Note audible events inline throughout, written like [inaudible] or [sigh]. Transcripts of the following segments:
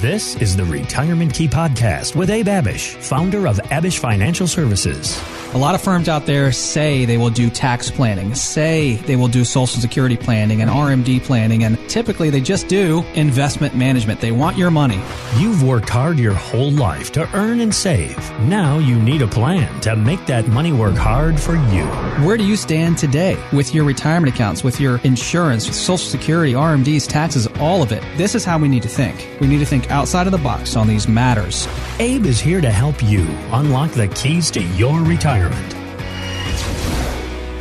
This is the Retirement Key Podcast with Abe Abish, founder of Abish Financial Services. A lot of firms out there say they will do tax planning, say they will do social security planning and RMD planning, and typically they just do investment management. They want your money. You've worked hard your whole life to earn and save. Now you need a plan to make that money work hard for you. Where do you stand today with your retirement accounts, with your insurance, with social security, RMDs, taxes, all of it? This is how we need to think. We need to think outside of the box on these matters. Abe is here to help you unlock the keys to your retirement.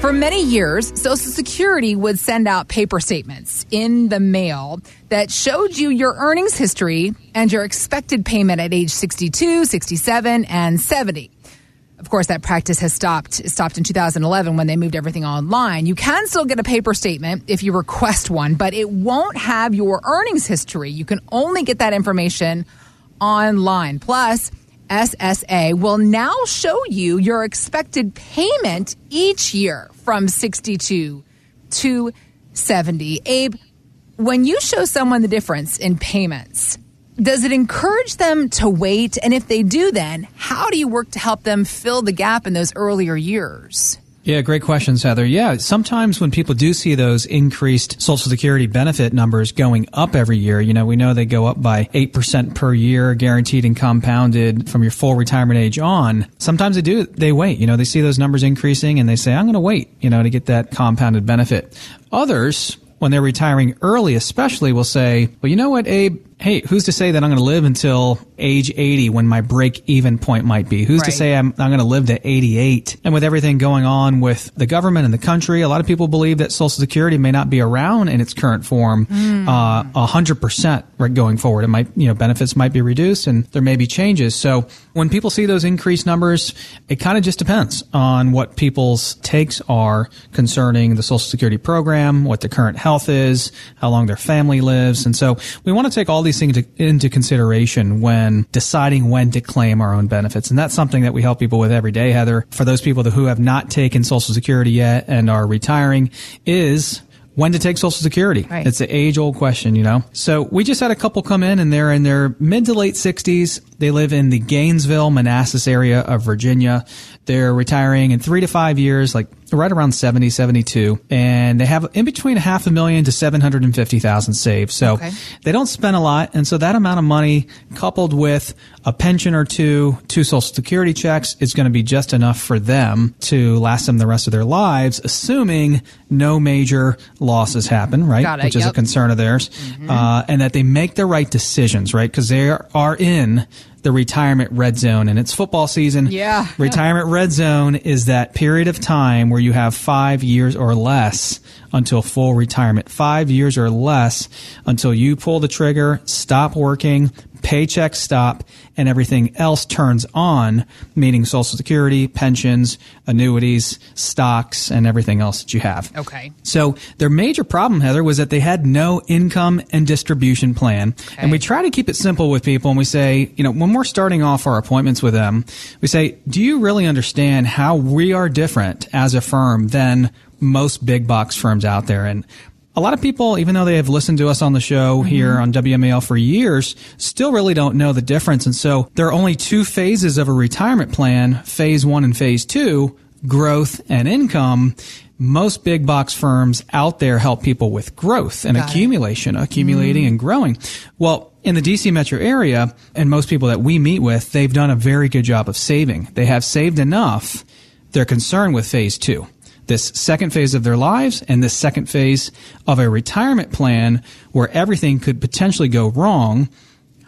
For many years, Social Security would send out paper statements in the mail that showed you your earnings history and your expected payment at age 62, 67, and 70. Of course, that practice has stopped stopped in 2011 when they moved everything online. You can still get a paper statement if you request one, but it won't have your earnings history. You can only get that information online. Plus, SSA will now show you your expected payment each year from 62 to 70. Abe, when you show someone the difference in payments, does it encourage them to wait? And if they do, then how do you work to help them fill the gap in those earlier years? Yeah, great questions, Heather. Yeah, sometimes when people do see those increased Social Security benefit numbers going up every year, you know, we know they go up by 8% per year, guaranteed and compounded from your full retirement age on. Sometimes they do, they wait, you know, they see those numbers increasing and they say, I'm going to wait, you know, to get that compounded benefit. Others, when they're retiring early, especially, will say, well, you know what, Abe? Hey, who's to say that I'm going to live until age 80 when my break even point might be? Who's right. to say I'm, I'm going to live to 88? And with everything going on with the government and the country, a lot of people believe that Social Security may not be around in its current form mm. uh, 100% going forward. It might, you know, benefits might be reduced and there may be changes. So when people see those increased numbers, it kind of just depends on what people's takes are concerning the Social Security program, what the current health is, how long their family lives. And so we want to take all these things into consideration when deciding when to claim our own benefits. And that's something that we help people with every day, Heather. For those people who have not taken Social Security yet and are retiring is when to take Social Security. Right. It's an age old question, you know? So we just had a couple come in and they're in their mid to late 60s. They live in the Gainesville, Manassas area of Virginia. They're retiring in three to five years, like right around 70, 72. And they have in between half a million to 750,000 saved. So okay. they don't spend a lot. And so that amount of money coupled with a pension or two, two social security checks is going to be just enough for them to last them the rest of their lives, assuming no major losses happen, right? Which is yep. a concern of theirs. Mm-hmm. Uh, and that they make the right decisions, right? Because they are in the retirement red zone and it's football season. Yeah. [laughs] Retirement red zone is that period of time where you have five years or less until full retirement. Five years or less until you pull the trigger, stop working, paychecks stop, and everything else turns on, meaning Social Security, pensions, annuities, stocks, and everything else that you have. Okay. So their major problem, Heather, was that they had no income and distribution plan. Okay. And we try to keep it simple with people, and we say, you know, when we're starting off our appointments with them, we say, do you really understand how we are different as a firm than most big box firms out there. And a lot of people, even though they have listened to us on the show mm-hmm. here on WMAL for years, still really don't know the difference. And so there are only two phases of a retirement plan, phase one and phase two, growth and income. Most big box firms out there help people with growth and Got accumulation, it. accumulating mm. and growing. Well, in the DC metro area and most people that we meet with, they've done a very good job of saving. They have saved enough. They're concerned with phase two this second phase of their lives and this second phase of a retirement plan where everything could potentially go wrong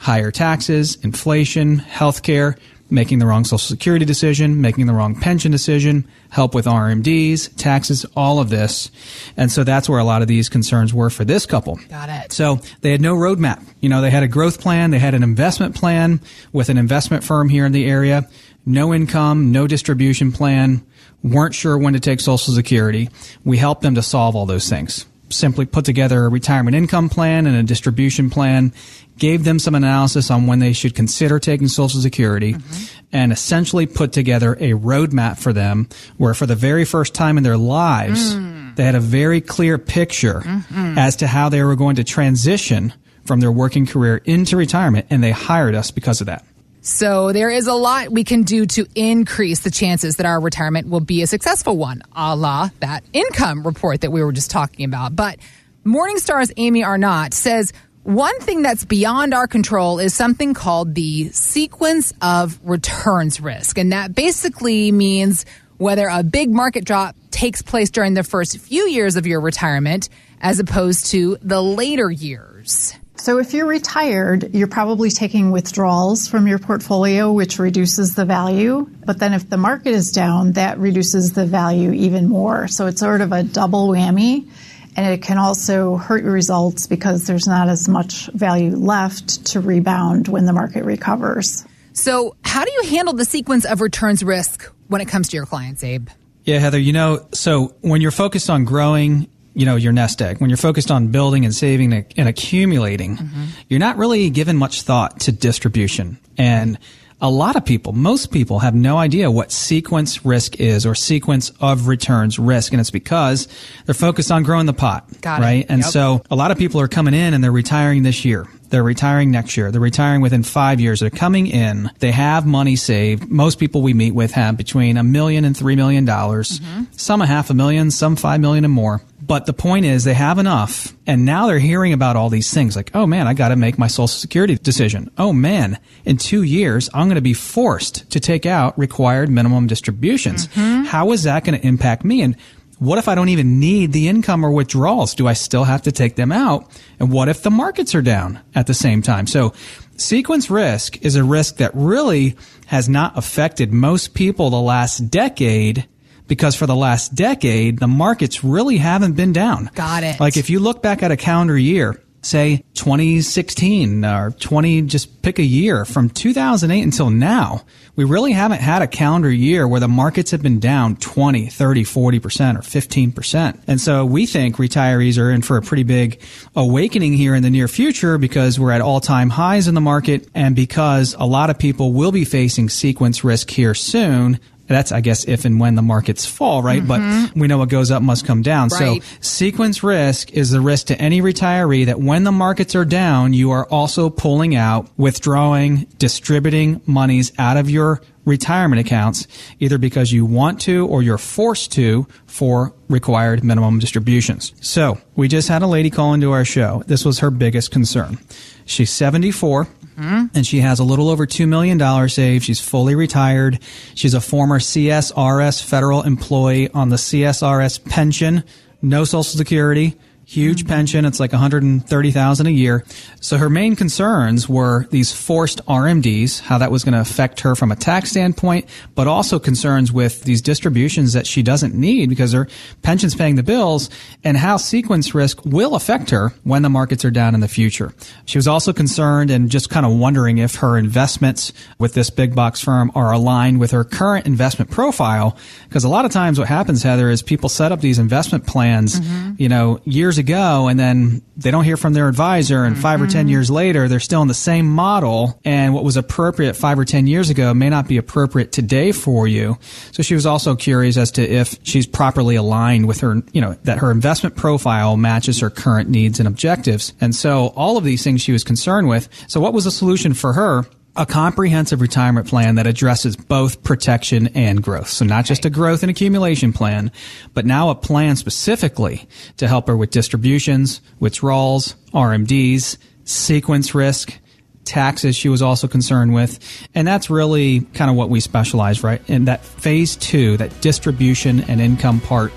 higher taxes, inflation, healthcare, making the wrong social security decision, making the wrong pension decision, help with RMDs, taxes, all of this. And so that's where a lot of these concerns were for this couple. Got it. So they had no roadmap. You know, they had a growth plan, they had an investment plan with an investment firm here in the area, no income, no distribution plan, weren't sure when to take Social Security. We helped them to solve all those things. Simply put together a retirement income plan and a distribution plan, gave them some analysis on when they should consider taking Social Security, mm-hmm. and essentially put together a roadmap for them where for the very first time in their lives, mm. they had a very clear picture mm-hmm. as to how they were going to transition from their working career into retirement, and they hired us because of that. So there is a lot we can do to increase the chances that our retirement will be a successful one, a la that income report that we were just talking about. But Morningstar's Amy Arnott says one thing that's beyond our control is something called the sequence of returns risk. And that basically means whether a big market drop takes place during the first few years of your retirement as opposed to the later years. So if you're retired, you're probably taking withdrawals from your portfolio, which reduces the value. But then if the market is down, that reduces the value even more. So it's sort of a double whammy. And it can also hurt your results because there's not as much value left to rebound when the market recovers. So, how do you handle the sequence of returns risk when it comes to your clients, Abe? Yeah, Heather, you know, so when you're focused on growing, you know, your nest egg, when you're focused on building and saving and accumulating, mm-hmm. you're not really given much thought to distribution. And a lot of people, most people have no idea what sequence risk is or sequence of returns risk. And it's because they're focused on growing the pot. Got right. It. And yep. so a lot of people are coming in and they're retiring this year. They're retiring next year. They're retiring within five years. They're coming in. They have money saved. Most people we meet with have between a million and three million dollars. Mm-hmm. Some a half a million, some five million and more. But the point is they have enough and now they're hearing about all these things like, oh man, I got to make my social security decision. Oh man, in two years, I'm going to be forced to take out required minimum distributions. Mm-hmm. How is that going to impact me? And what if I don't even need the income or withdrawals? Do I still have to take them out? And what if the markets are down at the same time? So sequence risk is a risk that really has not affected most people the last decade because for the last decade, the markets really haven't been down. Got it. Like if you look back at a calendar year, say 2016 or 20, just pick a year from 2008 until now, we really haven't had a calendar year where the markets have been down 20, 30, 40% or 15%. And so we think retirees are in for a pretty big awakening here in the near future because we're at all time highs in the market and because a lot of people will be facing sequence risk here soon that's, I guess, if and when the markets fall, right? Mm-hmm. But we know what goes up must come down. Right. So sequence risk is the risk to any retiree that when the markets are down, you are also pulling out, withdrawing, distributing monies out of your retirement accounts, either because you want to or you're forced to for required minimum distributions. So we just had a lady call into our show. This was her biggest concern. She's 74 mm-hmm. and she has a little over $2 million saved. She's fully retired. She's a former CSRS federal employee on the CSRS pension, no social security huge pension. It's like 130,000 a year. So her main concerns were these forced RMDs, how that was going to affect her from a tax standpoint, but also concerns with these distributions that she doesn't need because her pension's paying the bills and how sequence risk will affect her when the markets are down in the future. She was also concerned and just kind of wondering if her investments with this big box firm are aligned with her current investment profile. Because a lot of times what happens, Heather, is people set up these investment plans, mm-hmm. you know, years ago and then they don't hear from their advisor and 5 mm-hmm. or 10 years later they're still in the same model and what was appropriate 5 or 10 years ago may not be appropriate today for you. So she was also curious as to if she's properly aligned with her, you know, that her investment profile matches her current needs and objectives. And so all of these things she was concerned with. So what was the solution for her? A comprehensive retirement plan that addresses both protection and growth. So not just a growth and accumulation plan, but now a plan specifically to help her with distributions, withdrawals, RMDs, sequence risk, taxes she was also concerned with. And that's really kind of what we specialize, right? In that phase two, that distribution and income part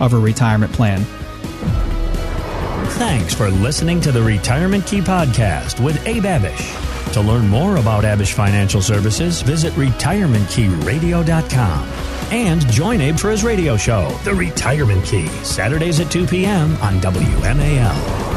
of a retirement plan. Thanks for listening to the Retirement Key Podcast with Abe Abish. To learn more about Abish Financial Services, visit retirementkeyradio.com and join Abe for his radio show, The Retirement Key, Saturdays at 2 p.m. on WMAL.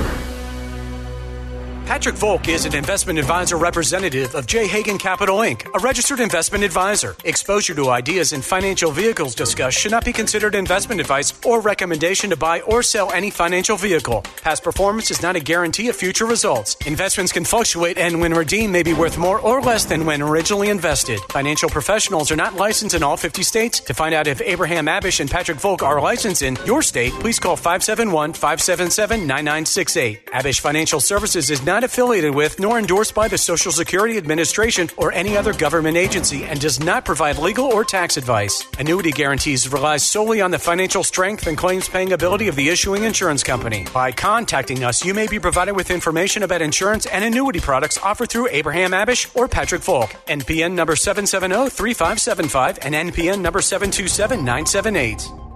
Patrick Volk is an investment advisor representative of J. Hagan Capital Inc., a registered investment advisor. Exposure to ideas and financial vehicles discussed should not be considered investment advice or recommendation to buy or sell any financial vehicle. Past performance is not a guarantee of future results. Investments can fluctuate and when redeemed may be worth more or less than when originally invested. Financial professionals are not licensed in all 50 states. To find out if Abraham Abish and Patrick Volk are licensed in your state, please call 571 577 9968. Abish Financial Services is not not affiliated with nor endorsed by the Social Security Administration or any other government agency and does not provide legal or tax advice. Annuity guarantees rely solely on the financial strength and claims paying ability of the issuing insurance company. By contacting us, you may be provided with information about insurance and annuity products offered through Abraham Abish or Patrick Falk. NPN number 770 3575 and NPN number 727 978.